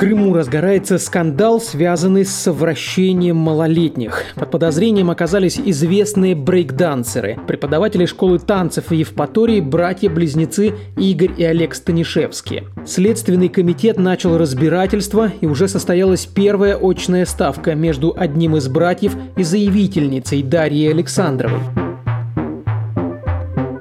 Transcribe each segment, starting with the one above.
Крыму разгорается скандал, связанный с совращением малолетних. Под подозрением оказались известные брейкдансеры, преподаватели школы танцев в Евпатории, братья-близнецы Игорь и Олег Станишевские. Следственный комитет начал разбирательство, и уже состоялась первая очная ставка между одним из братьев и заявительницей Дарьей Александровой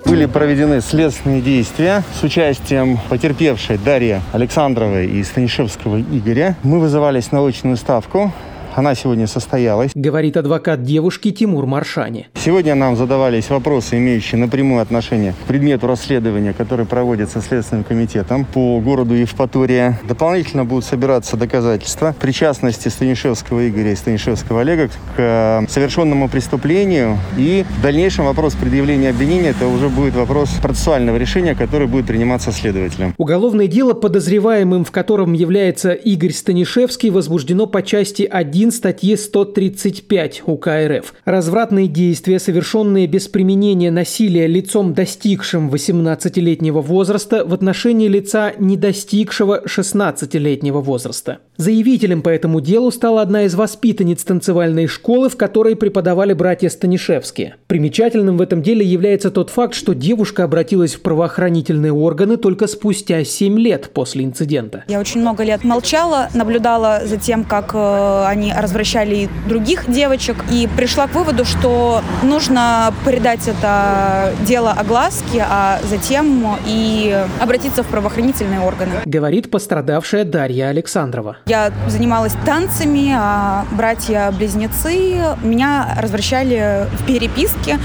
были проведены следственные действия с участием потерпевшей Дарьи Александровой и Станишевского Игоря. Мы вызывались на очную ставку. Она сегодня состоялась. Говорит адвокат девушки Тимур Маршани. Сегодня нам задавались вопросы, имеющие напрямую отношение к предмету расследования, который проводится Следственным комитетом по городу Евпатория. Дополнительно будут собираться доказательства причастности Станишевского Игоря и Станишевского Олега к э, совершенному преступлению. И в дальнейшем вопрос предъявления обвинения это уже будет вопрос процессуального решения, который будет приниматься следователем. Уголовное дело, подозреваемым в котором является Игорь Станишевский, возбуждено по части 1 1 статьи 135 УК РФ. Развратные действия, совершенные без применения насилия лицом, достигшим 18-летнего возраста, в отношении лица, не достигшего 16-летнего возраста. Заявителем по этому делу стала одна из воспитанниц танцевальной школы, в которой преподавали братья Станишевские. Примечательным в этом деле является тот факт, что девушка обратилась в правоохранительные органы только спустя 7 лет после инцидента. Я очень много лет молчала, наблюдала за тем, как э, они развращали других девочек, и пришла к выводу, что нужно передать это дело огласке, а затем и обратиться в правоохранительные органы. Говорит пострадавшая Дарья Александрова. Я занималась танцами, а братья-близнецы меня развращали в переписке.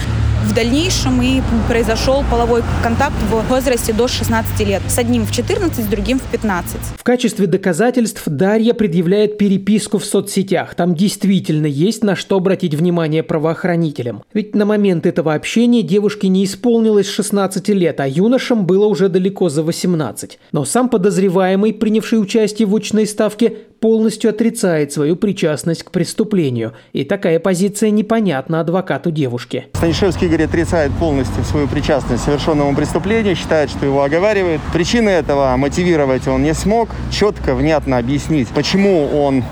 В дальнейшем и произошел половой контакт в возрасте до 16 лет. С одним в 14, с другим в 15. В качестве доказательств Дарья предъявляет переписку в соцсетях. Там действительно есть на что обратить внимание правоохранителям. Ведь на момент этого общения девушке не исполнилось 16 лет, а юношам было уже далеко за 18. Но сам подозреваемый, принявший участие в очной ставке, полностью отрицает свою причастность к преступлению. И такая позиция непонятна адвокату девушки. Станишевский Игорь отрицает полностью свою причастность к совершенному преступлению, считает, что его оговаривают. Причины этого мотивировать он не смог, четко, внятно объяснить, почему он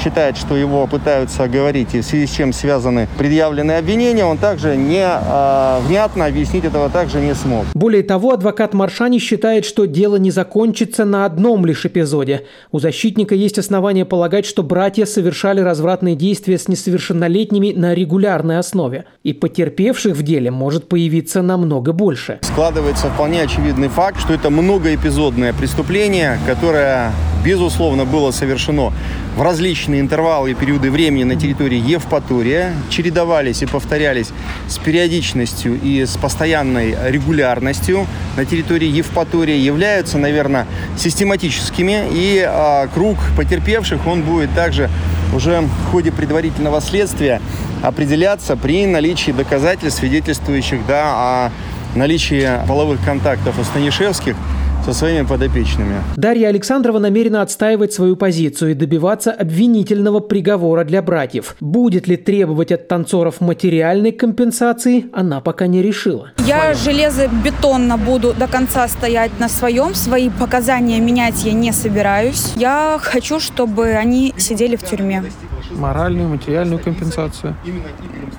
считает, что его пытаются оговорить и в связи с чем связаны предъявленные обвинения, он также не э, внятно объяснить этого также не смог. Более того, адвокат Маршани считает, что дело не закончится на одном лишь эпизоде. У защитника есть основания полагать, что братья совершали развратные действия с несовершеннолетними на регулярной основе. И потерпевших в деле может появиться намного больше. Складывается вполне очевидный факт, что это многоэпизодное преступление, которое безусловно, было совершено в различные интервалы и периоды времени на территории Евпатория, чередовались и повторялись с периодичностью и с постоянной регулярностью на территории Евпатории, являются, наверное, систематическими, и а, круг потерпевших, он будет также уже в ходе предварительного следствия определяться при наличии доказательств, свидетельствующих да, о наличии половых контактов у Станишевских со своими подопечными. Дарья Александрова намерена отстаивать свою позицию и добиваться обвинительного приговора для братьев. Будет ли требовать от танцоров материальной компенсации, она пока не решила. Я железобетонно буду до конца стоять на своем. Свои показания менять я не собираюсь. Я хочу, чтобы они сидели в тюрьме. Моральную, материальную компенсацию?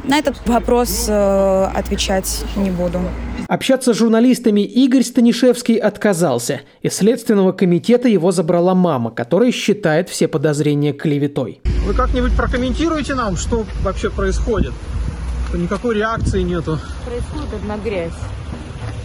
На этот вопрос э, отвечать не буду. Общаться с журналистами Игорь Станишевский отказался. Из Следственного комитета его забрала мама, которая считает все подозрения клеветой. Вы как-нибудь прокомментируете нам, что вообще происходит? Никакой реакции нету. Происходит одна грязь.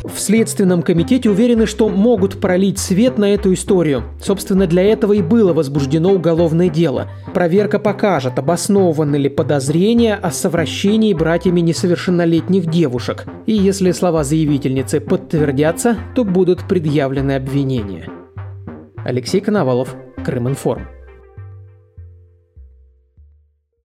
В Следственном комитете уверены, что могут пролить свет на эту историю. Собственно, для этого и было возбуждено уголовное дело. Проверка покажет, обоснованы ли подозрения о совращении братьями несовершеннолетних девушек. И если слова заявительницы подтвердятся, то будут предъявлены обвинения. Алексей Коновалов, Крым-Информ.